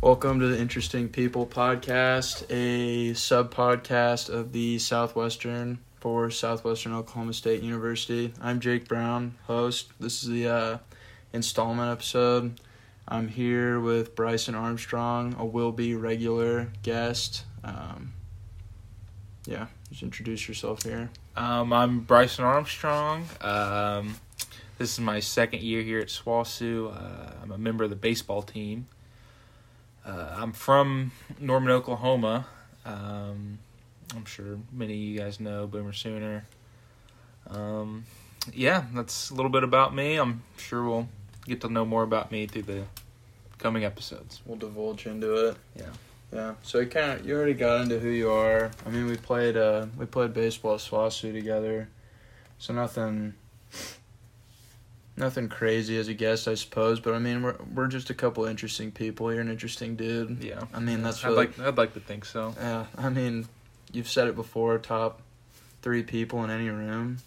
Welcome to the Interesting People podcast, a sub podcast of the Southwestern for Southwestern Oklahoma State University. I'm Jake Brown, host. This is the uh, installment episode. I'm here with Bryson Armstrong, a will be regular guest. Um, yeah, just introduce yourself here. Um, I'm Bryson Armstrong. Um, this is my second year here at SWOSU. Uh, I'm a member of the baseball team. Uh, I'm from Norman, Oklahoma. Um, I'm sure many of you guys know Boomer Sooner. Um, yeah, that's a little bit about me. I'm sure we'll get to know more about me through the coming episodes. We'll divulge into it. Yeah. Yeah. So you kind of you already got into who you are. I mean, we played uh we played baseball at SWOSU together, so nothing nothing crazy as a guest, I suppose. But I mean, we're we're just a couple interesting people. You're an interesting dude. Yeah. I mean, that's I'd like I'd like to think so. Yeah. I mean, you've said it before. Top three people in any room.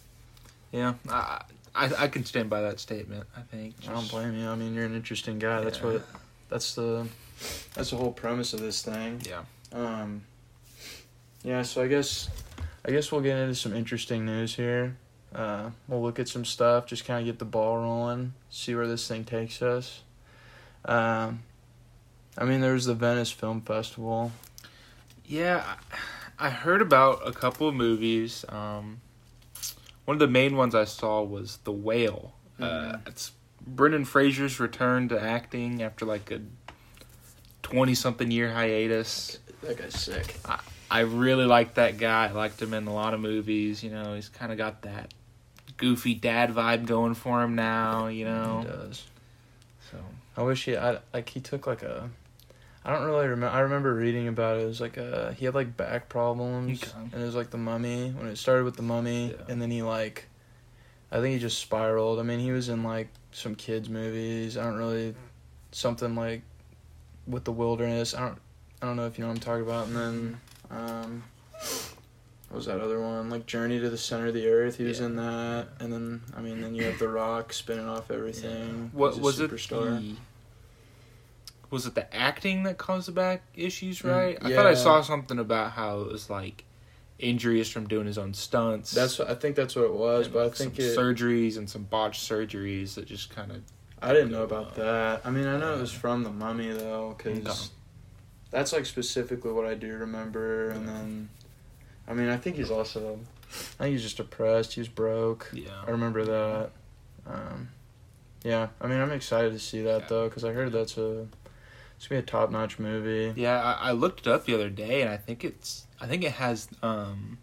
Yeah, I I, I can stand by that statement. I think. I don't blame you. I mean, you're an interesting guy. That's what. That's the. That's the whole premise of this thing. Yeah. Um, yeah, so I guess I guess we'll get into some interesting news here. Uh, we'll look at some stuff, just kind of get the ball rolling, see where this thing takes us. Um, I mean, there's the Venice Film Festival. Yeah, I I heard about a couple of movies. Um, one of the main ones I saw was The Whale. Uh, Mhm. it's Brendan Fraser's return to acting after like a twenty-something year hiatus. That guy's sick. I really liked that guy. I liked him in a lot of movies. You know, he's kind of got that goofy dad vibe going for him now. You know, He does. so I wish he, I like he took like a. I don't really remember. I remember reading about it. It was like a he had like back problems, Okay. and it was like the Mummy when it started with the Mummy, Yeah. and then he like, I think he just spiraled. I mean, he was in like some kids movies. I don't really something like with the wilderness. I don't. I don't know if you know what I'm talking about. And then, um, what was that other one? Like Journey to the Center of the Earth. He was Yeah. in that, and then I mean, then you have The Rock spinning off everything. What He's a was it? The, was it the acting that caused the back issues? Mm, Right. I thought I saw something about how it was like injuries from doing his own stunts. That's what I think. That's what it was, and, but I think some it. surgeries and some botched surgeries that just kind of. I didn't know about that. I mean, I know it was from the Mummy though, because Okay. that's like specifically what I do remember. And then, I mean, I think he's also. I think he's just depressed. He was broke. I remember that. Um, yeah, I mean, I'm excited to see that Yeah. though, because I heard that's a. It's gonna be a top notch movie. Yeah, I, I looked it up the other day, and I think it's. I think it has um,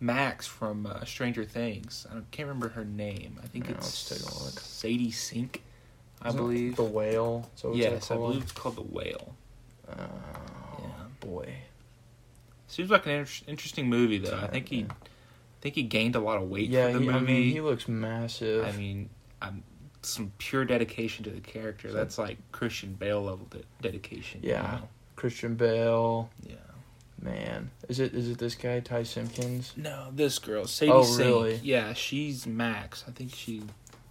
Max from uh, Stranger Things. I don't- can't remember her name. I think Yeah, it's let's take a look. Sadie Sink. I Isn't believe. the whale. So yes, I believe it's called the Whale. Oh Yeah. boy. Seems like an inter- interesting movie, though. I think he, Yeah. I think he gained a lot of weight Yeah, for the he, I movie. mean, he looks massive. I mean, I'm some pure dedication to the character. That's like Christian Bale level de- dedication. you Yeah. know? Christian Bale. Yeah. Man, is it is it this guy Ty Simpkins? No, this girl, Sadie Oh, Sink. really? Yeah, she's Max. I think she.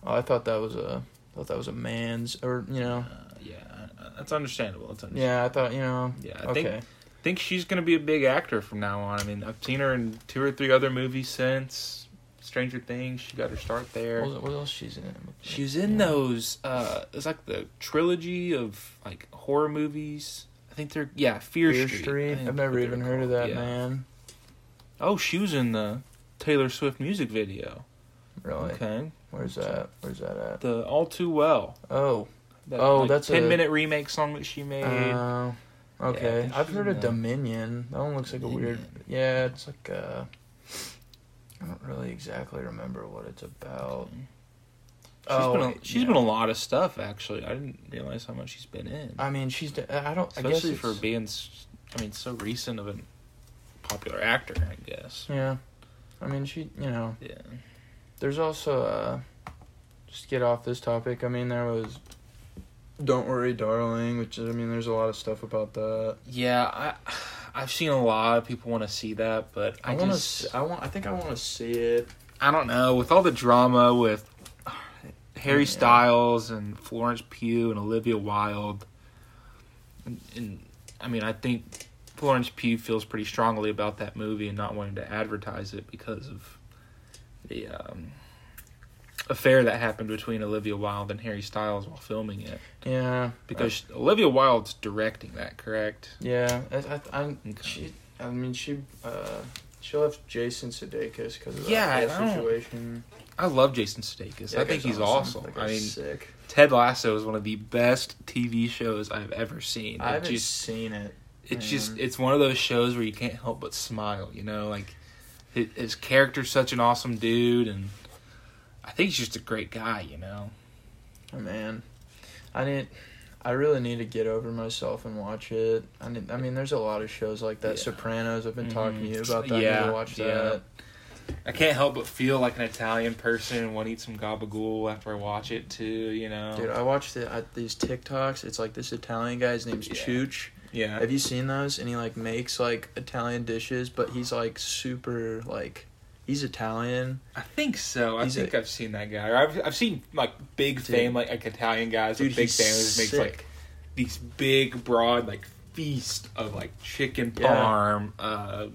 Oh, I thought that was a thought that was a man's or you know. Uh, yeah, uh, that's understandable. That's understandable. Yeah, I thought you know. Yeah, I okay. think think she's gonna be a big actor from now on. I mean, I've seen her in two or three other movies since Stranger Things. She got her start there. What, what else she's in? She was in Yeah. those. Uh, it's like the trilogy of like horror movies. I think they're yeah, Fear, Fear Street. I Street. think I've never even they're heard of that Yeah. man. Oh, she was in the Taylor Swift music video. Really? Okay, Where's that? Where's that at? the All Too Well. Oh. That, Oh, like, that's ten a- minute remake song that she made. Uh, okay. think I've heard of. Dominion. That one looks like a weird. Yeah, it's like uh. I don't really exactly remember what it's about. She's oh, been a, she's yeah. been a lot of stuff actually. I didn't realize how much she's been in. I mean, she's I don't. I guess Especially for being, I mean, so recent of a popular actor. I guess. Yeah. I mean, she. You know. Yeah. There's also uh just to get off this topic. I mean, there was Don't Worry Darling, which is, I mean, there's a lot of stuff about that. Yeah, I I've seen a lot of people want to see that, but I, I, want to. I want. I think I want to see it. I don't know with all the drama with Harry Yeah. Styles and Florence Pugh and Olivia Wilde, and, and I mean I think Florence Pugh feels pretty strongly about that movie and not wanting to advertise it because of the um, affair that happened between Olivia Wilde and Harry Styles while filming it. Yeah, Because Olivia Wilde's directing that, correct? yeah. I, I, I, she. I mean, she. Uh, she left Jason Sudeikis because of that Yeah, whole I situation. I love Jason Sudeikis. Yeah, I think he's awesome. That I mean, sick. Ted Lasso is one of the best TV shows I've ever seen. I It haven't just, seen it. it's just, it's one of those shows where you can't help but smile. You know, like his, his character's such an awesome dude, and I think he's just a great guy. You know, Oh, man, I need. I really need to get over myself and watch it. I need, I mean, there's a lot of shows like that. Yeah. Sopranos. I've been mm-hmm. talking to you about that. I need Yeah, to watch yeah. that. I can't help but feel like an Italian person and want to eat some gabagool after I watch it too. You know, Dude, I watched it at these TikToks. It's like this Italian guy's His name's Yeah. Chooch. yeah, Have you seen those? And he like makes like Italian dishes, but he's like super like he's Italian. I think so. I He's think i I've seen that guy. Or I've I've seen like big Dude. fame like, like Italian guys Dude, with big families makes like these big broad like feast of like chicken Yeah. parm, uh,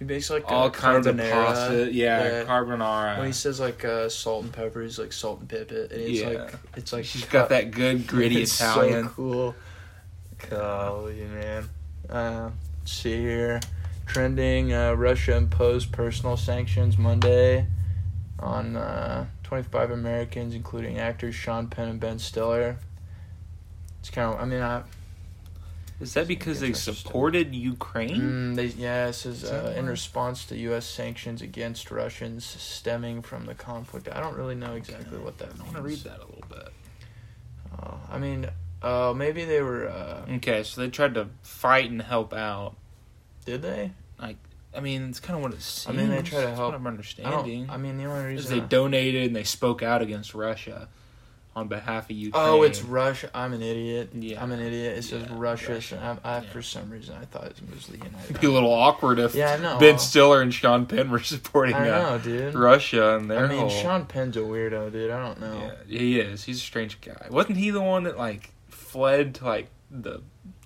He makes like all kinds of pasta. Yeah, Yeah. carbonara. When he says like uh, salt and pepper, he's like salt and pepper, and it's Yeah. like it's like She's got that good gritty It's Italian. So cool. Golly, man. Uh, let's see here. Trending uh, Russia imposed personal sanctions Monday on uh, 25 Americans, including actors Sean Penn and Ben Stiller. It's kind of, I mean, I. Is that because they supported Ukraine? Mm, they, yeah, says Is uh, in response to U.S. sanctions against Russians stemming from the conflict. I don't really know exactly what that means. I want to read that a little bit. Uh, I mean, uh, maybe they were. Uh, Okay, so they tried to fight and help out. Did they? Like, I mean, it's kind of what it seems. I mean, they try to help- I'm understanding. don't. I mean, the only Is reason. they I- donated and they spoke out against Russia on behalf of Ukraine. Oh, it's Russia. I'm an idiot. Yeah. I'm an idiot. It says Yeah, Russia. Russia. I, I, Yeah. For some reason, I thought it was the United. It'd be a little awkward if Yeah, I know. Ben Stiller and Sean Penn were supporting I uh, know, dude. Russia and their I mean, whole. Sean Penn's a weirdo, dude. I don't know. Yeah, he is. He's a strange guy. Wasn't he the one that like fled to like the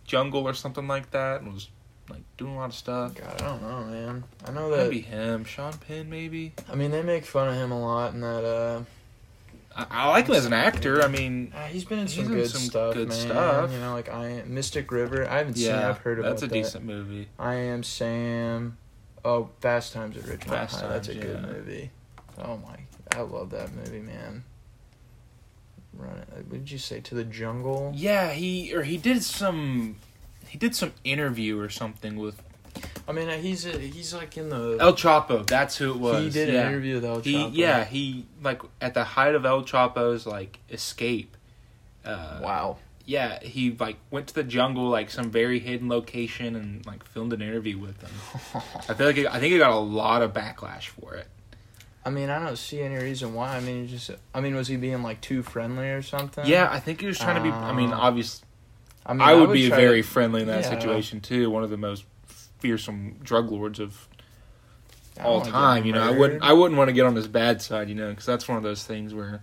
jungle or something like that and was like doing a lot of stuff? God, I don't know, man. I know that. Maybe him, Sean Penn, maybe. I mean, they make fun of him a lot, and that. uh I, I like him as an actor. I mean, uh, He's been in some in good some stuff, good man. stuff. You know, like I Mystic River. I haven't seen. it. I've heard about that's a that. decent movie. I am Sam. Oh, Fast Times at Ridgemont Fast High. That's a Times, good movie. Oh my, I love that movie, man. Run it. What did you say? To the jungle. Yeah, he or he did some. He did some interview or something with I mean, uh, he's a, he's like in the. El Chapo. That's who it was. he did yeah. an interview with El He Chapo. yeah he like at the height of El Chapo's like escape. Uh, Wow. Yeah, he like went to the jungle, like some very hidden location, and like filmed an interview with them. I feel like it, I think he got a lot of backlash for it. I mean, I don't see any reason why. I mean, just. I mean, was he being like too friendly or something? Yeah, I think he was trying to be. I mean, Uh, obviously, I mean, I would, be very To, friendly in that Yeah. situation too. One of the most fearsome drug lords of all time. You know, I wouldn't. I wouldn't want to get on his bad side. You know, because that's one of those things where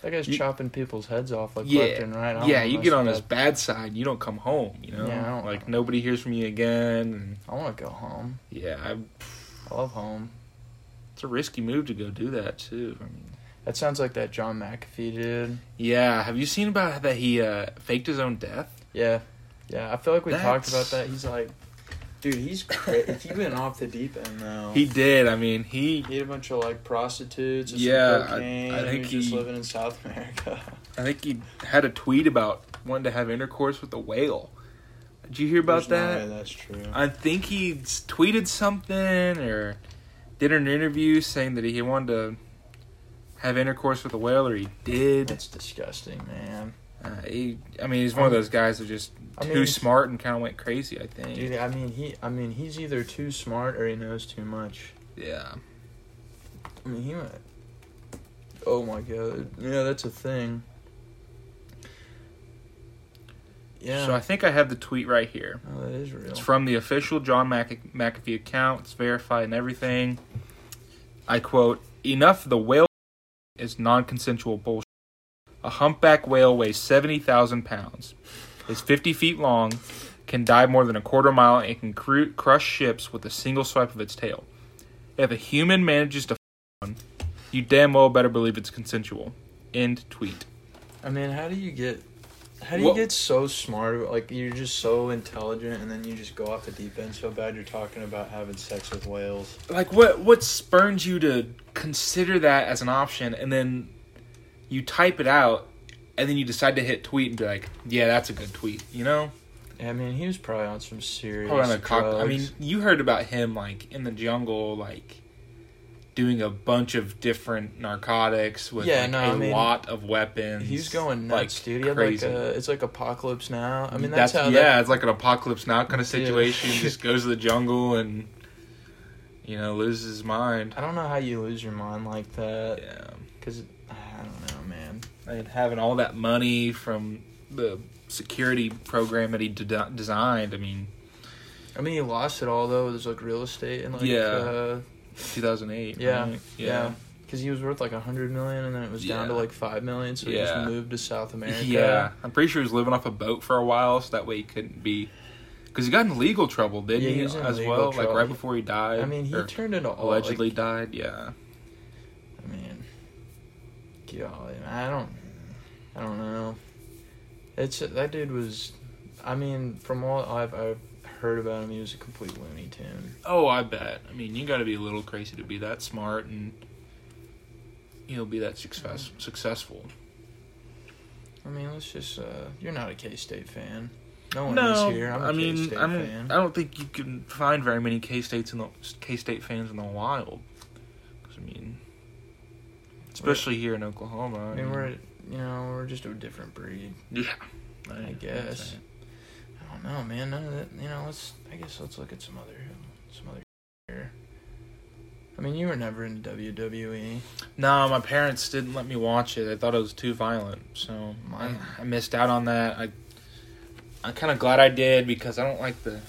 That guy's you- chopping people's heads off like Yeah. left and right. I yeah, you get on his bad side, you don't come home. You know, Yeah, I don't- like nobody hears from you again. And I want to go home. yeah, I, I love home. it's a risky move to go do that too. I mean, That sounds like that John McAfee did. yeah, have you seen about that he uh, faked his own death? Yeah, yeah. I feel like we talked about that. He's like, dude, he's cra- he went off the deep end though. He did. I mean, he. He had a bunch of like prostitutes. Yeah, I- I think he was just living in South America. I think he had a tweet about wanting to have intercourse with a whale. Did you hear about There's no that? way that's true. I think he tweeted something or did an interview saying that he wanted to have intercourse with a whale, or he did. That's disgusting, man. Uh, he, I mean, he's one of those guys that just I too mean- smart and kind of went crazy. I think. Dude, I mean he. I mean he's either too smart or he knows too much. Yeah. I mean he might. Oh my god. Yeah, that's a thing. Yeah. So I think I have the tweet right here. oh, that is real. It's from the official John Mc- McAfee account. It's verified and everything. I quote, Enough the whale is non consensual bullshit. A humpback whale weighs 70,000 pounds, is 50 feet long, can dive more than a quarter mile, and can cru- crush ships with a single swipe of its tail. If a human manages to f- one, you damn well better believe it's consensual. End tweet. I mean, how do you get? How do you Well- get so smart? Like you're just so intelligent, and then you just go off the deep end so bad. You're talking about having sex with whales. like what what spurns you to consider that as an option and then you type it out and then you decide to hit tweet and be like yeah that's a good tweet you know Yeah, I mean, he was probably on some serious. Probably on a cock- i mean you heard about him like in the jungle like doing a bunch of different narcotics with Yeah, like, no, a I mean, lot of weapons He's going like, nuts, dude. He had crazy. like a, it's like apocalypse now. I mean, that's, how. yeah That, it's like an apocalypse now kind of situation he just goes to the jungle and you know loses his mind I don't know how you lose your mind like that. yeah Because I don't know, man. And having all that money from the security program that he de- designed. I mean, I mean, he lost it all though. It was like real estate and like Yeah. uh, 2008. Yeah, right? yeah. Because he was worth like a hundred million, and then it was down to like five million. So he Yeah. just moved to South America. Yeah, I'm pretty sure he was living off a boat for a while, so that way he couldn't be. Because he got in legal trouble, didn't Yeah, he? he was in as legal well, like right before he died. I mean, he turned into all allegedly Like, died. Yeah. I mean, golly, I don't, I don't know. It's that dude was. I mean, from all I've I've heard about him, he was a complete Looney Tune. Oh, I bet. I mean, you got to be a little crazy to be that smart and you know be that success successful. I mean, let's just. uh You're not a K State fan. No one No, is here. I'm a I mean, K-State I don't. fan. I don't think you can find very many K states in the K State fans in the wild. 'Cause, I mean, especially here in Oklahoma. I mean, we're you know we're just a different breed. yeah. I guess. I don't know, man. None of that. You know, let's. I guess let's look at some other some other here. I mean, you were never in WWE. No, my parents didn't let me watch it. They thought it was too violent, so I, I missed out on that. I I'm kind of glad I did because I don't like the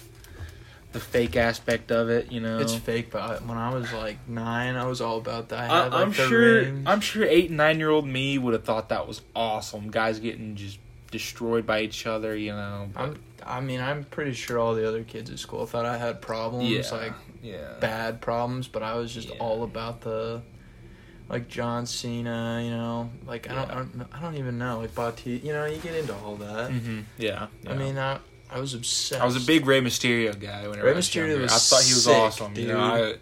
the fake aspect of it. You know, It's fake, but I, when I was like nine, I was all about that. I I, had, like, I'm the sure. rings. I'm sure eight and nine year old me would have thought that was awesome. Guys getting just destroyed by each other. You know. but- I'm. I mean, I'm pretty sure all the other kids at school thought I had problems, yeah. like yeah. bad problems, but I was just Yeah. all about the, like John Cena. You know, like I don't. I don't, I don't even know. Like Batista. You know, you get into all that. hmm Yeah, I mean, I I was obsessed. I was a big Rey Mysterio guy. Whenever Rey I was Mysterio was I thought he was sick, awesome. You know, I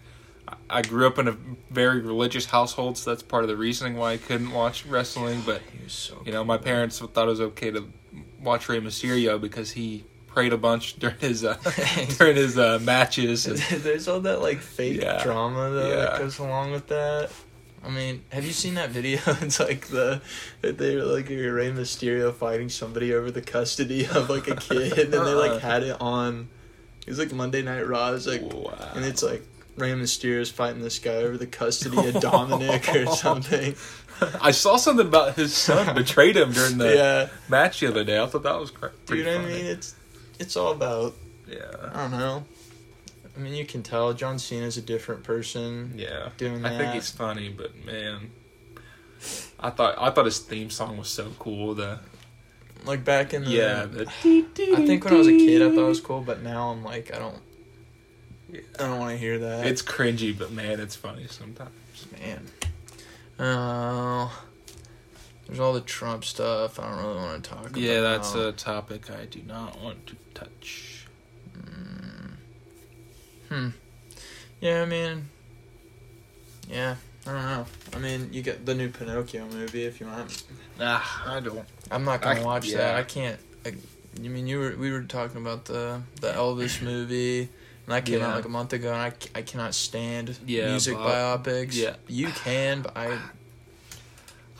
I grew up in a very religious household, so that's part of the reasoning why I couldn't watch wrestling. But so. you know, my parents thought it was okay to watch Rey Mysterio because he prayed a bunch during his uh, during his uh, matches. And, There's all that like fake Yeah. drama though Yeah. that goes along with that. I mean, have you seen that video? It's like the that they're like Rey Mysterio fighting somebody over the custody of like a kid, and they like uh-uh. had it on. It was like Monday Night Raw. It's like, wow. and it's like Rey Mysterio's fighting this guy over the custody of Dominic or something. I saw something about his son betrayed him during the yeah, match the other day. I thought that was cra- pretty dude. I mean, it's it's all about yeah, I don't know. I mean, you can tell John Cena's a different person yeah. doing I think he's funny, but man, I thought I thought his theme song was so cool. The like back in the yeah, the, I think when I was a kid, I thought it was cool, but now I'm like, I don't, I don't want to hear that. it's cringy, but man, it's funny sometimes. man. Oh, there's all the Trump stuff. I don't really want to talk. about. Yeah, that's a topic I do not want to touch. Hmm. Yeah, I mean, yeah, I don't know. I mean, you get the new Pinocchio movie if you want. Nah, I don't. I'm not gonna I- watch yeah. that. I can't. I, you mean you were we were talking about the the Elvis movie, and that came out like a month ago, and I, I cannot stand Yeah, music but- biopics. yeah. you can, but I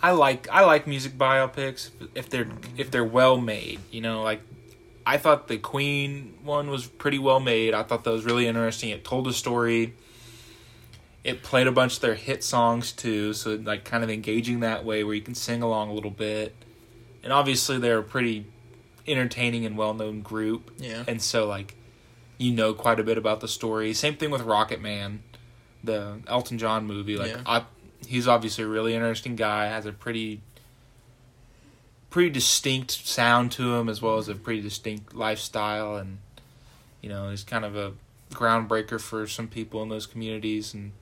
I like I like music biopics if they're if they're well made. You know, like I thought the Queen one was pretty well made. I thought that was really interesting. It told a story. It played a bunch of their hit songs too, so like kind of engaging that way where you can sing along a little bit. And obviously they're a pretty entertaining and well known group, Yeah. and so like you know quite a bit about the story. Same thing with Rocket Man, the Elton John movie. Like Yeah. I, he's obviously a really interesting guy. Has a pretty pretty distinct sound to him as well as a pretty distinct lifestyle and you know he's kind of a groundbreaker for some people in those communities and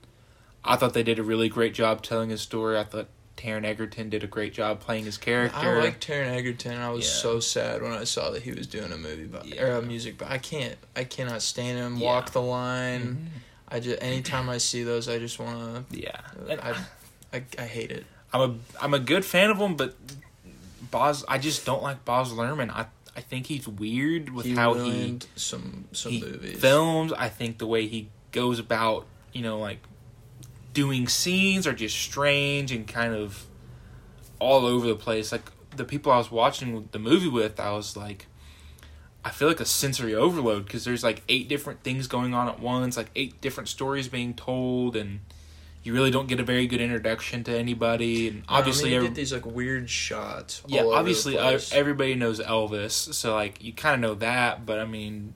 I thought they did a really great job telling his story. I thought Taron Egerton did a great job playing his character. I like Taron Egerton. I was Yeah. so sad when I saw that he was doing a movie about Yeah. or a music, but I can't. I cannot stand him. Yeah. Walk the line. Mhm. I just anytime I see those, I just want Yeah. to. And I, I I hate it. I'm a I'm a good fan of him, but Baz I just don't like Baz Luhrmann. I I think he's weird with he how he some some he movies. films. I think the way he goes about, you know, like doing scenes are just strange and kind of all over the place. Like the people I was watching the movie with, I was like, I feel like a sensory overload because there's like eight different things going on at once, like eight different stories being told, and you really don't get a very good introduction to anybody. And obviously, I mean, every- these like weird shots. yeah, all over the obviously, uh, everybody knows Elvis, so like you kind of know that. But I mean,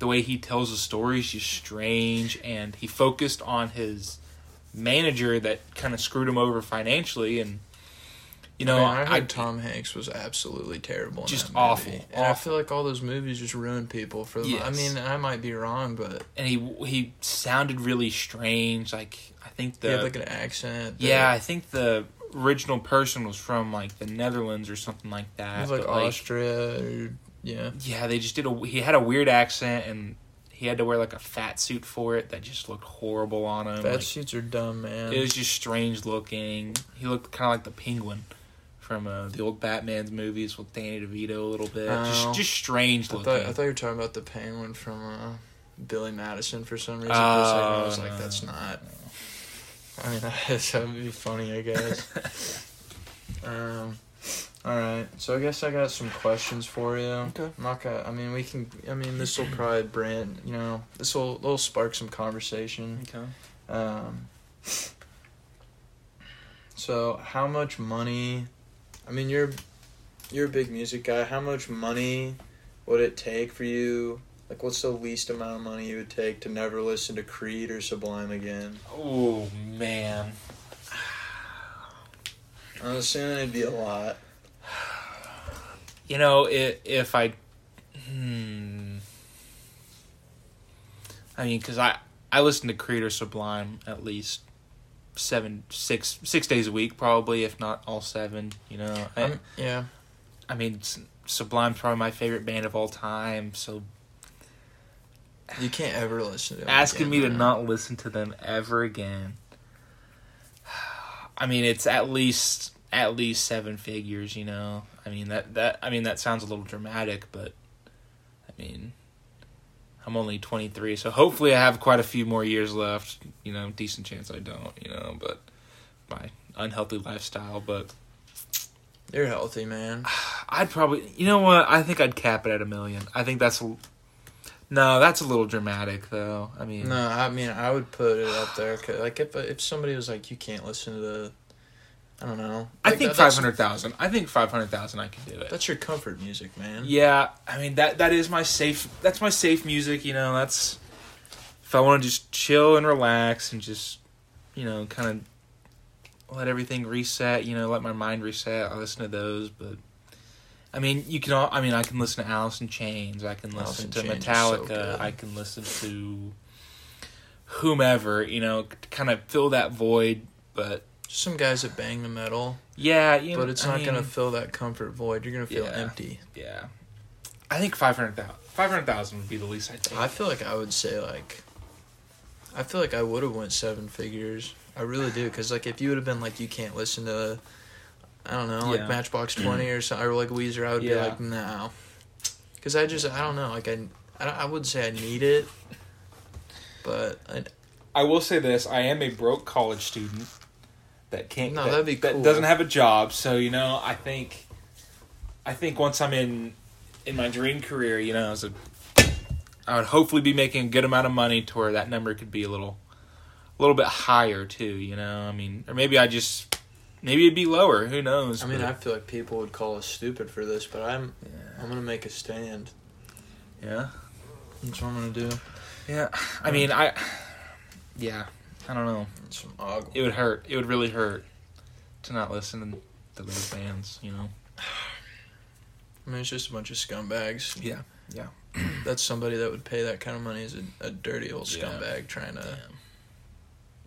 the way he tells the story is just strange, and he focused on his manager that kind of screwed him over financially, and you know, I, mean, I I, heard Tom Hanks was absolutely terrible. In Just awful, And I feel like all those movies just ruin people for. them. I mean, I might be wrong, but and he he sounded really strange. Like I think he the had like an accent. that- yeah, I think the original person was from like the Netherlands or something like it that. was like but, Austria. Or, yeah, Yeah, they just did a. He had a weird accent, and he had to wear like a fat suit for it that just looked horrible on him. fat Like, suits are dumb, man. it was just strange looking. He looked kind of like the Penguin from uh, the old Batman's movies with Danny DeVito a little bit. Oh. just just strange I looking. thought I thought you were talking about the penguin from uh, Billy Madison for some reason. for a Oh, second. I was like, no, that's no, not. I mean, that would be funny, I guess. um, all right. So I guess I got some questions for you. Okay. I'm not gonna. I mean, we can. I mean, this will probably brand. You know, this will will spark some conversation. Okay. Um. So how much money? I mean, you're you're a big music guy. How much money would it take for you? Like, what's the least amount of money you would take to never listen to Creed or Sublime again? Oh man. I'm assuming it'd be a lot. You know, if, if I, hmm, I mean, because I I listen to Creed or Sublime at least seven, six, six days a week, probably, if not all seven. You know, I, Um, yeah. I mean, Sublime's probably my favorite band of all time. So You can't ever listen to them. asking again, me to not listen to them ever again. I mean, it's at least at least seven figures. You know, I mean that that I mean that sounds a little dramatic, but I mean, I'm only 23, so hopefully I have quite a few more years left. You know, decent chance I don't. You know, but my unhealthy lifestyle, but You're healthy, man. I'd probably, you know what? I think I'd cap it at a million. I think that's, no, that's a little dramatic though. I mean, No, I mean I would put it up there. 'cause, like if if somebody was like, you can't listen to the, I don't know. I think that- five hundred thousand. I think five hundred thousand. I can do it. That's your comfort music, man. Yeah, I mean that that is my safe. That's my safe music. You know, that's if I want to just chill and relax and just, you know, kind of let everything reset. You know, let my mind reset. I listen to those, but. I mean, you can. All, I mean, I can listen to Alice in Chains. I can listen to is so Metallica. I can listen to whomever. You know, to kind of fill that void. But Just some guys that bang the metal, yeah, you know, but it's I not mean, gonna fill that comfort void. You're gonna feel Yeah. empty. Yeah, I think five hundred thousand. Five hundred thousand would be the least I take. I feel like I would say like, I feel like I would have went seven figures. I really do, cause like if you would have been like you can't listen to, I don't know, like Yeah. Matchbox Twenty or something, or like Weezer, I would be like no, cause I just I don't know, like I I, I wouldn't say I need it, but I, I will say this: I am a broke college student that can't. No, that, that'd be that cool. doesn't have a job. So you know, I think, I think once I'm in, in my dream career, you know, as a, I would hopefully be making a good amount of money to where that number could be a little, a little bit higher too. You know, I mean, or maybe I just maybe it'd be lower. Who knows? I mean, but- I feel like people would call us stupid for this, but I'm yeah. I'm gonna make a stand. yeah, That's what I'm gonna do. yeah. I mean, I, yeah, I don't know. It would hurt. It would really hurt to not listen to those bands. You know. I mean, it's just a bunch of scumbags. Yeah. Yeah. That's somebody that would pay that kind of money is a, a dirty old Yeah. scumbag trying to,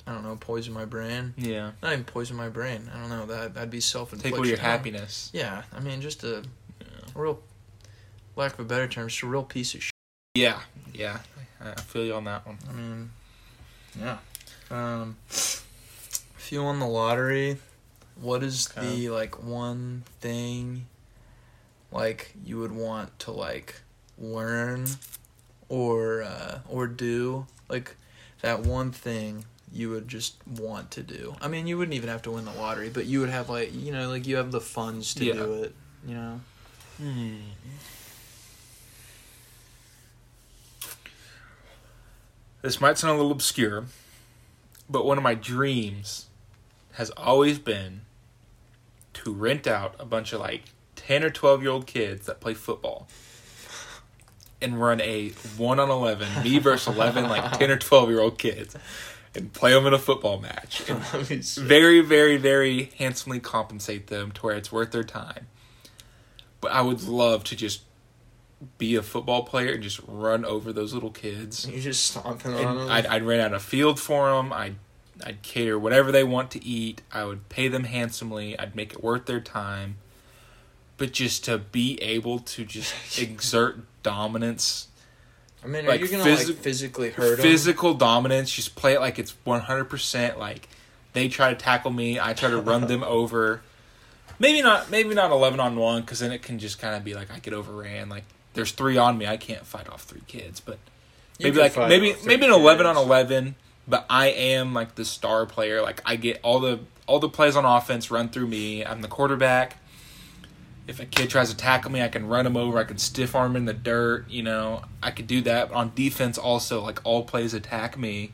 I don't know, poison my brain. Yeah. Not even poison my brain. I don't know. That that'd be self Take infliction. away your happiness. Yeah, I mean, just a, Yeah. a real, lack of a better term, just a real piece of shit. Yeah. Yeah. I I feel you on that one. I mean, yeah. Um, if you won the lottery, what is Okay. the like one thing, like you would want to like learn, or uh, or do like that one thing you would just want to do. I mean, you wouldn't even have to win the lottery, but you would have like you know like you have the funds to Yeah. do it. You know. Hmm. This might sound a little obscure, but one of my dreams has always been to rent out a bunch of like 10 or 12 year old kids that play football and run a 1 on 11, me versus 11, like 10 or 12 year old kids, and play them in a football match. And That'd be sick. very, very, very handsomely compensate them to where it's worth their time. But I would love to just be a football player and just run over those little kids. you just stomping on And them. I'd, I'd rent out a field for them. I'd, I'd cater whatever they want to eat. I would pay them handsomely. I'd make it worth their time. But just to be able to just exert dominance I mean, like, are you gonna physi- like physically hurt them? physical dominance. Just play it like it's one hundred percent. Like they try to tackle me, I try to run them over. Maybe not. Maybe not eleven on one, because then it can just kind of be like I get overran. Like there's three on me, I can't fight off three kids. But maybe like maybe maybe an eleven on eleven. But I am like the star player. Like I get all the all the plays on offense run through me. I'm the quarterback. If a kid tries to tackle me, I can run him over. I can stiff arm him in the dirt. You know, I could do that. on defense, also, like all plays attack me.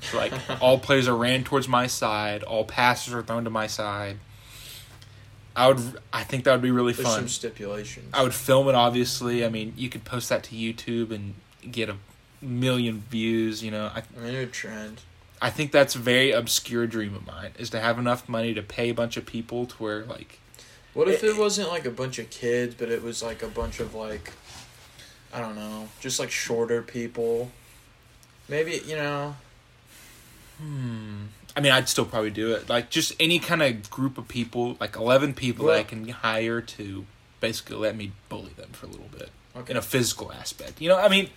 So, like all plays are ran towards my side. All passes are thrown to my side. I would. I think that would be really There's fun. some stipulations. I would film it. Obviously, I mean, you could post that to YouTube and get a million views. You know, I it trend. I think that's a very obscure dream of mine is to have enough money to pay a bunch of people to where like What if it wasn't like a bunch of kids, but it was like a bunch of like, I don't know, just like shorter people. Maybe you know. Hmm. I mean, I'd still probably do it. Like just any kind of group of people, like eleven people that I can hire to basically let me bully them for a little bit Okay. in a physical aspect. You know, I mean,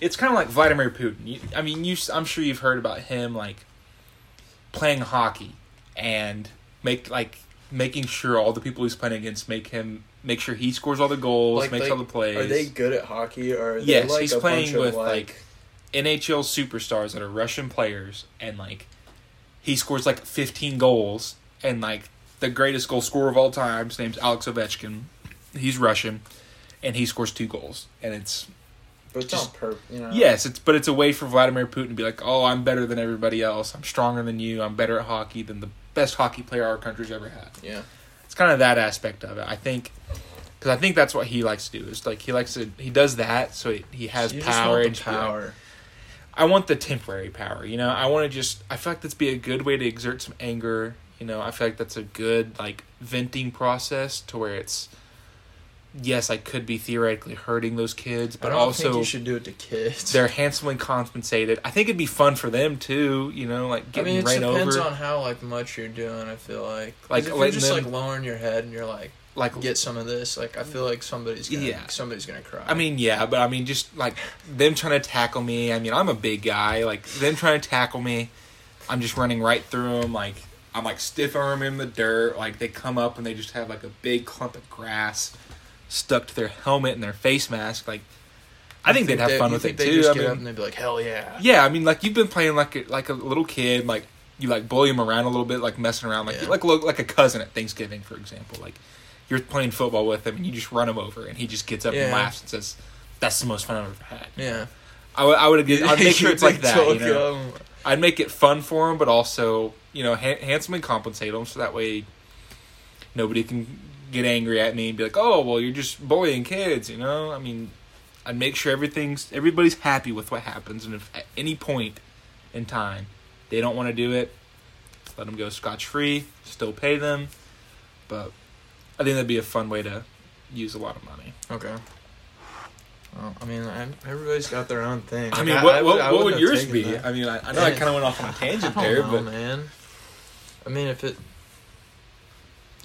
it's kind of like Vladimir Putin. You, I mean, you. I'm sure you've heard about him like playing hockey and make like making sure all the people he's playing against make him make sure he scores all the goals, Like, makes like, all the plays. Are they good at hockey, or are they Yes, like he's playing with, like, like, NHL superstars that are Russian players, and like he scores like 15 goals, and like the greatest goal scorer of all time, his name's Alex Ovechkin. He's Russian, and he scores two goals, and it's but it's just- you know. yes, it's but it's a way for Vladimir Putin to be like, oh, I'm better than everybody else. I'm stronger than you. I'm better at hockey than the best hockey player our country's ever had. Yeah. It's kind of that aspect of it. I think. Because I think that's what he likes to do. Is like he likes to he does that so he, he has power and the just be power. I want the temporary power. You know, I want to just. I feel like that's be a good way to exert some anger. You know, I feel like that's a good like venting process to where it's. Yes, I could be theoretically hurting those kids, I but don't also think you should do it to kids. they're handsomely compensated. I think it'd be fun for them too. You know, like getting I mean, it depends over, on how like much you're doing. I feel like Like, if you're just them- like lowering your head and you're like, like get some of this. Like, I feel like somebody's gonna, Yeah. somebody's gonna cry. I mean, yeah, but I mean, just like them trying to tackle me. I mean, I'm a big guy. Like them trying to tackle me, I'm just running right through them. Like I'm like stiff arm in the dirt. Like they come up and they just have like a big clump of grass stuck to their helmet and their face mask. Like I think, they'd have they- fun with think it they too. Just I get mean, up and they'd be like, hell yeah. yeah, I mean, like you've been playing like a, like a little kid. Like you like bully them around a little bit, like messing around, like Yeah. like look like a cousin at Thanksgiving, for example. Like you're playing football with him and you just run him over, and he just gets up and laughs and says, "That's the most fun I've ever had." Yeah. I would, I would, I'd make sure it's like that. You know, I'd make it fun for him, but also you know ha- handsomely compensate him so that way nobody can get angry at me and be like, "Oh, well, you're just bullying kids," you know? I mean, I'd make sure everything's everybody's happy with what happens, and if at any point in time they don't want to do it, let them go scotch free. Still pay them, but I think that'd be a fun way to use a lot of money. Okay. Well, I mean, I, everybody's got their own thing. I Like, mean, what I what, I what wouldn't would yours be? that. I mean, I, I know I kind of went off on a tangent I there, know, but man. I mean, if it,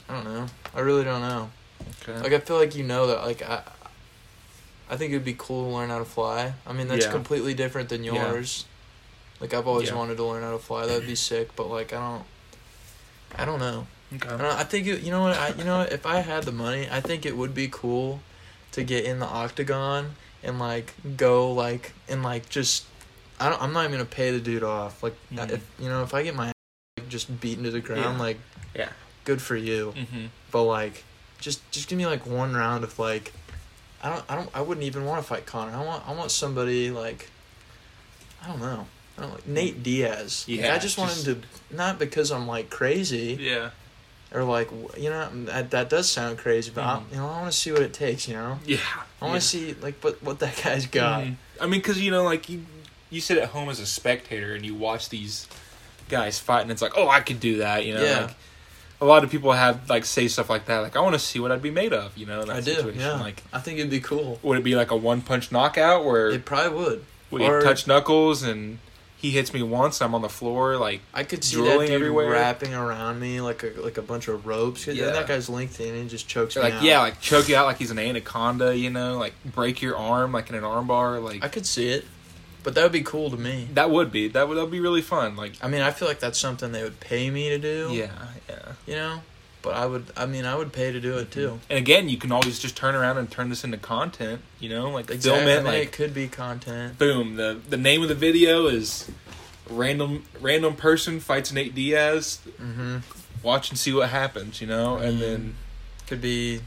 I don't know. I really don't know. okay. Like, I feel like you know that. Like, I, I think it'd be cool to learn how to fly. I mean, that's Yeah. completely different than Yeah. yours. Like, I've always Yeah. wanted to learn how to fly. That'd be sick. But like, I don't. I don't know. I, okay. don't, I think it, you know what I you know if I had the money, I think it would be cool to get in the octagon and like go like and like just I don't I'm not even gonna pay the dude off like Mhm. if you know if I get my like, just beaten to the ground Yeah. like Yeah. good for you Mm-hmm. but like just just give me like one round of like I don't I don't I wouldn't even want to fight Conor I want I want somebody like I don't know I don't like Nate Diaz Like, Yeah, I just want him to not because I'm like crazy Yeah. Or like you know that, that does sound crazy but I, Mhm. you know I want to see what it takes you know Yeah. I want yeah. to see like what what that guy's got Mhm. I mean, because you know, like you, you sit at home as a spectator and you watch these guys fight, and it's like, oh, I could do that. You know, Yeah. like a lot of people have like say stuff like that. Like, I want to see what I'd be made of. You know, in that I do situation. yeah Like, I think it'd be cool would it be like a one punch knockout where it probably would we or- touch knuckles and he hits me once, I'm on the floor, like. I could see that dude everywhere. wrapping around me like a like a bunch of ropes yeah. Yeah. that guy's lengthy and just chokes me Like out yeah, like choke you out like he's an anaconda, you know, like break your arm like in an armbar, like I could see it but that would be cool to me that would be that would that would be really fun. Like I mean I feel like that's something they would pay me to do yeah, yeah. you know but I would I mean I would pay to do it too And again, you can always just turn around and turn this into content. You know, like exactly film it. Like it could be content boom, the the name of the video is random random person fights Nate Diaz. mm-hmm Watch and see what happens. You know, and then could be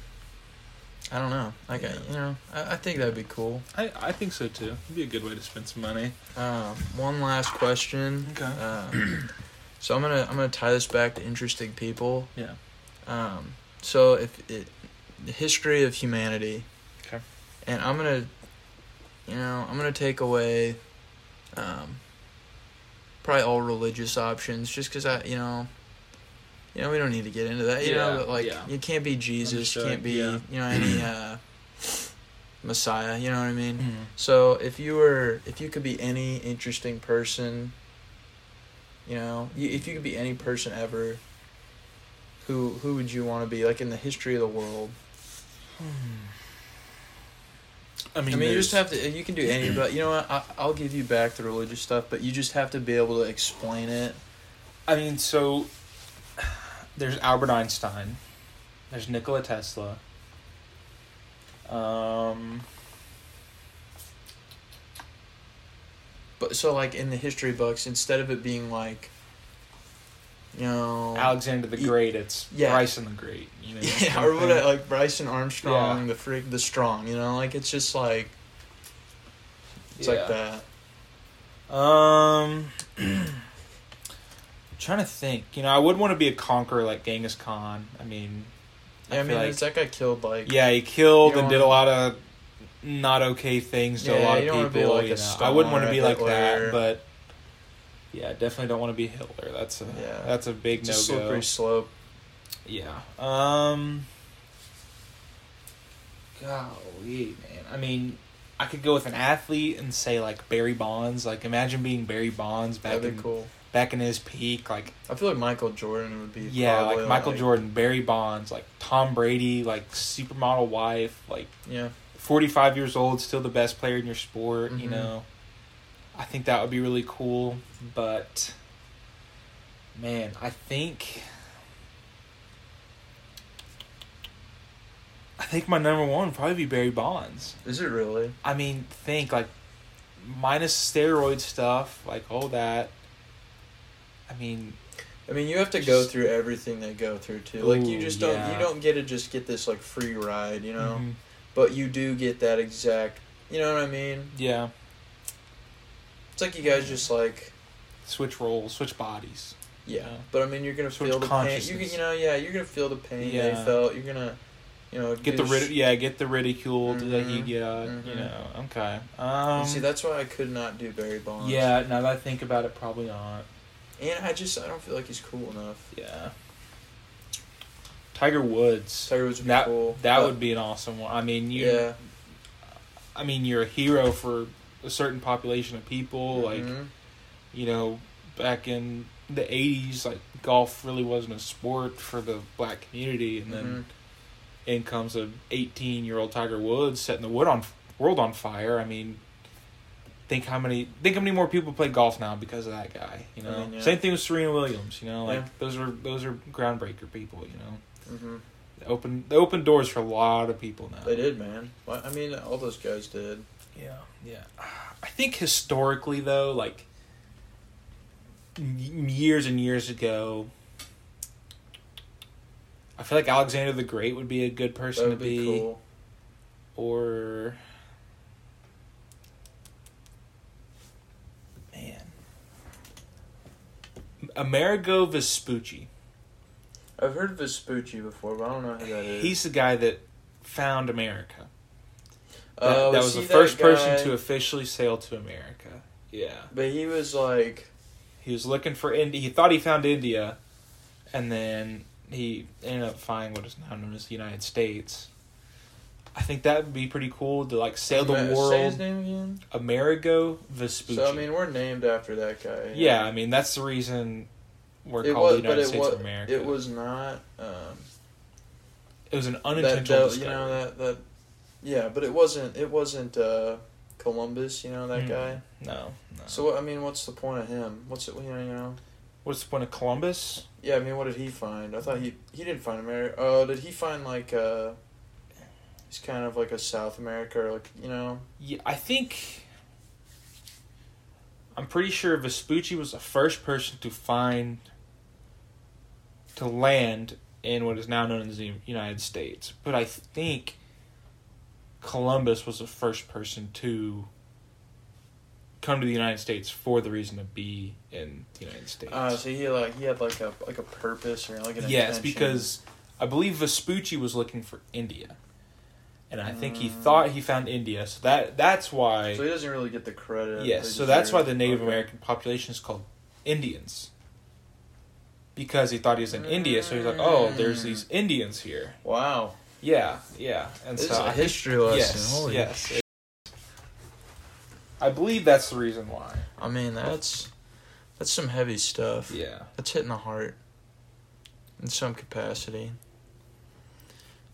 I don't know like I, you know I, I think that'd be cool I I think so too. It'd be a good way to spend some money. Um, one last question. Okay. Um, so I'm gonna I'm gonna tie this back to interesting people. Yeah. Um, so if it, the history of humanity. Okay. And I'm gonna, you know, I'm gonna take away, um, probably all religious options, just because I, you know. You know, we don't need to get into that. You know, but like, yeah. you can't be Jesus, Understood, can't be, yeah. you know, any uh, Messiah. You know what I mean? Mm-hmm. So if you were, if you could be any interesting person, you know, you, if you could be any person ever, who who would you want to be? Like in the history of the world. I mean, I mean, you just have to. You can do any, but you know what? I, I'll give you back the religious stuff, but you just have to be able to explain it. I mean, so there's Albert Einstein. There's Nikola Tesla. Um, But so like in the history books, instead of it being like, you know, Alexander the Great. It's yeah. Bryson the Great. You know, yeah, or what like Bryson Armstrong, Yeah. the freak, the strong. You know, like it's just like it's like that. Um, trying to think. You know, I would want to be a conqueror like Genghis Khan. I mean, I, Yeah, I mean, like that guy killed like yeah, he killed and did a lot of not okay things to Yeah, a lot of don't wanna be people. like you know. I wouldn't want to be like that, but yeah, definitely don't want to be Hitler. That's a Yeah. that's a big no a slippery slope. Yeah. Um. Golly, man. I mean, I could go with an athlete and say like Barry Bonds. Like, imagine being Barry Bonds back That'd in cool. back in his peak. Like, I feel like Michael Jordan would be. yeah, like Michael Jordan, Barry Bonds, like Tom Brady, like supermodel wife, like Yeah, forty five years old, still the best player in your sport. You Mhm. know, I think that would be really cool. But man, I think. I think my number one would probably be Barry Bonds. is it really? I mean, think like minus steroid stuff, like all that. I mean, I mean, you have to go through everything they go through too. Like you just don't. yeah. You don't get to just get this like free ride, you know. mhm, But you do get that exact. You know what I mean? yeah, It's like you guys just like. switch roles, switch bodies. Yeah, but I mean, you're gonna feel the pain. You, can- you know, yeah, you're gonna feel the pain they Yeah. felt. You're gonna, you know, Get the rid sh- yeah, get the ridicule that he got. You Mhm. know, okay. Um, See, that's why I could not do Barry Bonds. yeah. Now that I think about it, probably not. and I just I don't feel like he's cool enough. Yeah. Tiger Woods. Tiger Woods would be that cool. that but- would be an awesome one. I mean, you. yeah. I mean, you're a hero for a certain population of people. Like, Mhm. you know, back in the '80s, like golf really wasn't a sport for the black community, and then Mhm. in comes a 18 year old Tiger Woods setting the wood on world on fire. I mean, think how many think how many more people play golf now because of that guy. You know, I mean, yeah. same thing with Serena Williams. You know, like Yeah. those are those are groundbreaker people. You know, Mhm. they open they open doors for a lot of people now. They did, man. Well, I mean, all those guys did. Yeah, yeah. I think historically though, like years and years ago, I feel like Alexander the Great would be a good person That would to be, be, cool. or man, Amerigo Vespucci. I've heard of Vespucci before, but I don't know who that is. He's the guy that found America. That, Uh, that was was the first that person to officially sail to America. Yeah. But he was like, He was looking for India. He thought he found India, and then he ended up finding what is now known as the United States. I think that would be pretty cool to like sail the world. Say his name again. Amerigo Vespucci. So I mean, we're named after that guy. yeah, I mean that's the reason we're it called was, the United States was, of America. it was not. Um, It was an unintentional that you know that that. Yeah, but it wasn't. It wasn't uh, Columbus. You know that Mm. guy. No, no. So what- I mean, what's the point of him? What's it? You know, you know. what's the point of Columbus? Yeah, I mean, what did he find? I thought he he didn't find America. Oh, did he find like uh? He's kind of like a South America, or like you know. Yeah, I think. I'm pretty sure Vespucci was the first person to find. to land in what is now known as the United States. But I think Columbus was the first person to come to the United States for the reason to be in the United States. Uh, so he like he had like a like a purpose or like an yes, intention. because I believe Vespucci was looking for India. And I think he Mm. thought he found India, so that that's why so he doesn't really get the credit. Yes, so that's why the Native. American population is called Indians. Because he thought he was in India, so he's like, "Oh, there's these Indians here." Wow, Yeah, yeah, and this so is a think- history lesson. yes, Holy yes. I believe that's the reason why. I mean, that's that's some heavy stuff. Yeah, That's hitting the heart in some capacity.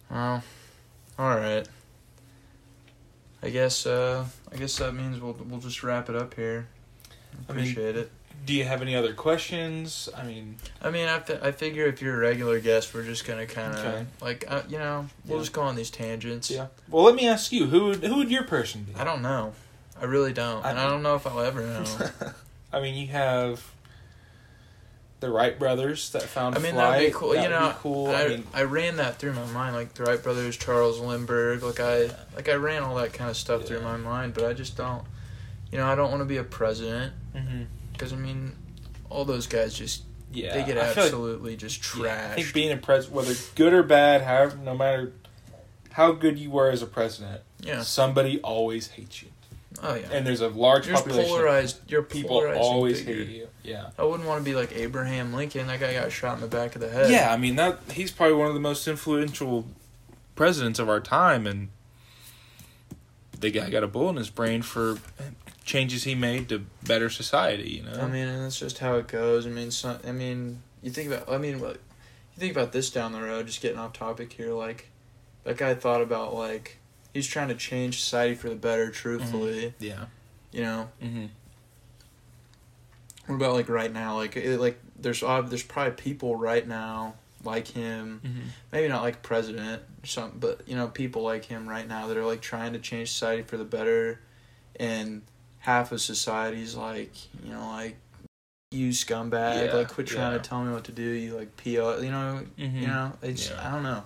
Well, all right. I guess uh I guess that means we'll we'll just wrap it up here. I mean- Appreciate it. Do you have any other questions? I mean, I mean, I, fi- I figure if you're a regular guest, we're just gonna kind of Okay. like uh, you know we'll Yeah. just go on these tangents. yeah. Well, let me ask you, who would who would your person be? I don't know. I really don't, I and I don't know if I'll ever know. I mean, you have the Wright brothers that found I mean, flight. that'd be cool. That you know, cool. I, I mean, I ran that through my mind, like the Wright brothers, Charles Lindbergh. Like I, Yeah. like I ran all that kind of stuff through my mind, but I just don't. You know, I don't want to be a president mhm. Because I mean, all those guys just yeah, they get feel like- absolutely just Yeah, I think trashed. being a president, whether good or bad, however, no matter how good you were as a president, yeah. somebody always hates you, Oh yeah. and there's a large You're population. polarized. You're people always figure. hate you. Yeah. I wouldn't want to be like Abraham Lincoln. That guy got shot in the back of the head. Yeah, I mean that he's probably one of the most influential presidents of our time, and the guy got a bullet in his brain for changes he made to better society. You know. I mean, and that's just how it goes. I mean, so, I mean, you think about. I mean, what you think about this down the road? Just getting off topic here. Like, that guy thought about like he's trying to change society for the better. Truthfully, yeah. you know. Mm-hmm. What about like right now? Like, it, like there's ob- there's probably people right now like him. Mm-hmm. Maybe not like president something, but you know, people like him right now that are like trying to change society for the better, and half of society's like, you know, like you scumbag, Yeah, like quit trying yeah. to tell me what to do. You like po, you know, Mhm. you know. It's Yeah. I don't know.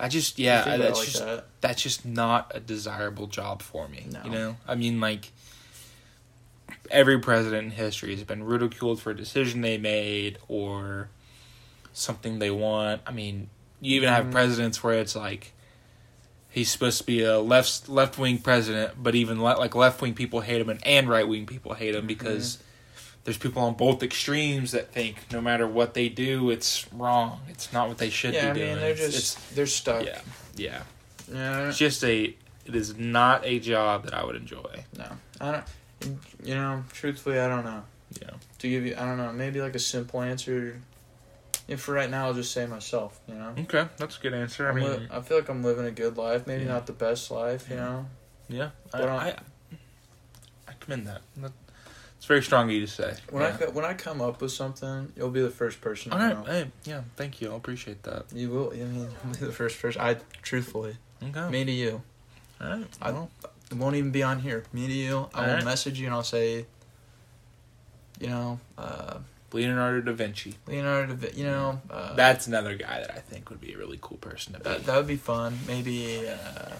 I just yeah, it that's like just that. that's just not a desirable job for me. No. You know, I mean, like every president in history has been ridiculed for a decision they made or something they want. I mean, you even have Mhm. presidents where it's like he's supposed to be a left left wing president, but even le- like left wing people hate him and, and right wing people hate him because there's people on both extremes that think no matter what they do, it's wrong. It's not what they should yeah, I be doing. mean they're It's- just they're stuck. yeah, yeah. Yeah. It's just a. It is not a job that I would enjoy. No, I don't. You know, truthfully, I don't know. Yeah. To give you, I don't know. Maybe like a simple answer. Yeah, for right now, I'll just say myself. You know. Okay, that's a good answer. I I'm mean, li- I feel like I'm living a good life. Maybe Yeah. not the best life. You Yeah. know. yeah, I, But, um, I, I commend that. That- It's very strong of you to say. When yeah. I when I come up with something, you'll be the first person. All to right, know. hey, yeah, thank you. I appreciate that. You will. I mean, you'll be the first person. I truthfully, Okay. me to you. All right. I well, It won't even be on here. Me to you. I will Alright. message you and I'll say. You know, uh, Leonardo da Vinci. Leonardo. da Vin- You know, uh, That's another guy that I think would be a really cool person to be. That, that would be fun. Maybe uh,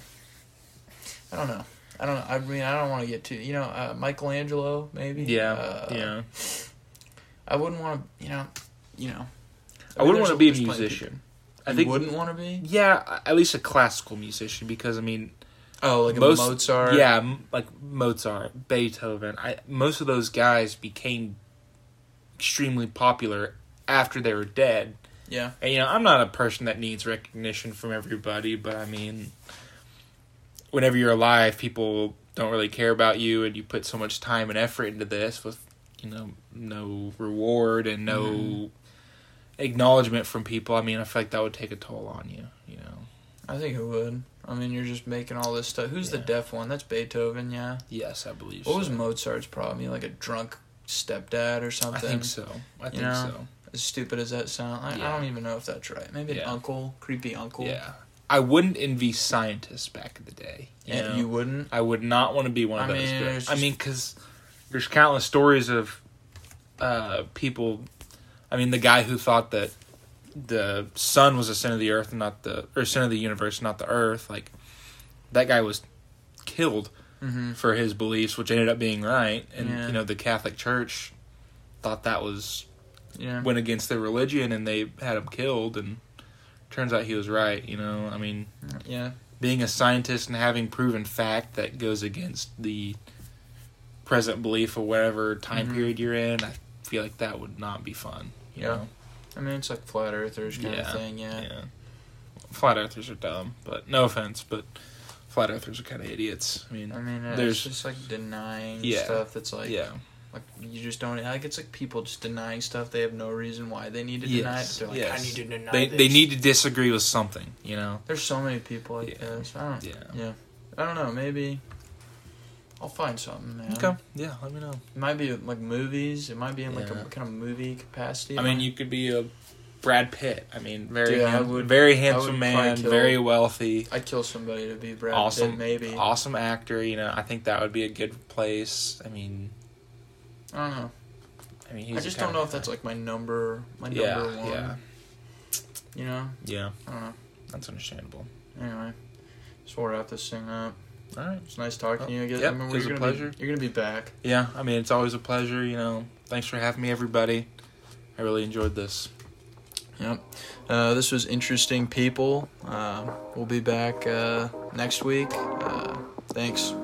I don't know. I don't know. I mean, I don't want to get too. You know, uh, Michelangelo. Maybe. yeah, Uh, yeah. I wouldn't want to. You know. You know. I wouldn't want to be a there's plenty of musician. I You think wouldn't want to be. Yeah, at least a classical musician because I mean, Oh, like Most- a Mozart. yeah, like Mozart, Beethoven. I most of those guys became extremely popular after they were dead. Yeah. And you know, I'm not a person that needs recognition from everybody, but I mean, whenever you're alive, people don't really care about you, and you put so much time and effort into this with, you know, no reward and no Mhm. acknowledgement from people. I mean, I feel like that would take a toll on you. You know. I think it would. I mean, you're just making all this stuff. Who's the deaf one? That's Beethoven. Yeah. Yes, I believe. So. What was. Mozart's problem? He like a drunk stepdad or something. I think so. I think know? so. As stupid as that sounds, I, I don't even know if that's right. Maybe Yeah. an uncle, creepy uncle. Yeah. I wouldn't envy scientists back in the day. You And you wouldn't. I would not want to be one of I those. mean. I mean, because there's countless stories of uh, people. I mean, the guy who thought that the sun was the center of the earth and not the or center of the universe, not the earth. Like that guy was killed Mm-hmm. for his beliefs, which ended up being right. And Yeah. you know, the Catholic Church thought that was Yeah. went against their religion, and they had him killed. And turns out he was right. You know, I mean Yeah. being a scientist and having proven fact that goes against the present belief of whatever time Mhm. period you're in, I feel like that would not be fun. You Yeah. know? I mean, it's like flat earthers kind Yeah. of thing. Yeah. Yeah. Flat earthers are dumb, but no offense, but flat earthers are kind of idiots. I mean, I mean, uh, There's- just like denying Yeah. stuff that's like, yeah. like you just don't. Like it's like people just denying stuff they have no reason why they need to deny it. They're like, yes. I need to deny they this. they need to disagree with something, you know. There's so many people like Yeah. this. I don't. Yeah. Yeah. I don't know. Maybe I'll find something, man. Okay. Yeah, let me know. It might be like movies. It might be in like Yeah. a kind of movie capacity. I mean, you could be a Brad Pitt. I mean, very Dude, I hand- would- very handsome man, kill- very wealthy. I'd kill somebody to be Brad awesome, Pitt. Maybe. awesome actor. You know, I think that would be a good place. I mean, I don't know. I mean, he's I just don't know of if that's like my number. My yeah, number one. yeah, You know. yeah. I don't know. That's understandable. Anyway, just we'll wrap this thing up. All right. It's nice talking to you oh, again. Yep, I mean, it was we're a gonna pleasure. Be, you're gonna be back. Yeah, I mean, it's always a pleasure. You know, thanks for having me, everybody. I really enjoyed this. Yep. Uh, this was interesting people. Uh, we'll be back uh, next week. Uh, thanks.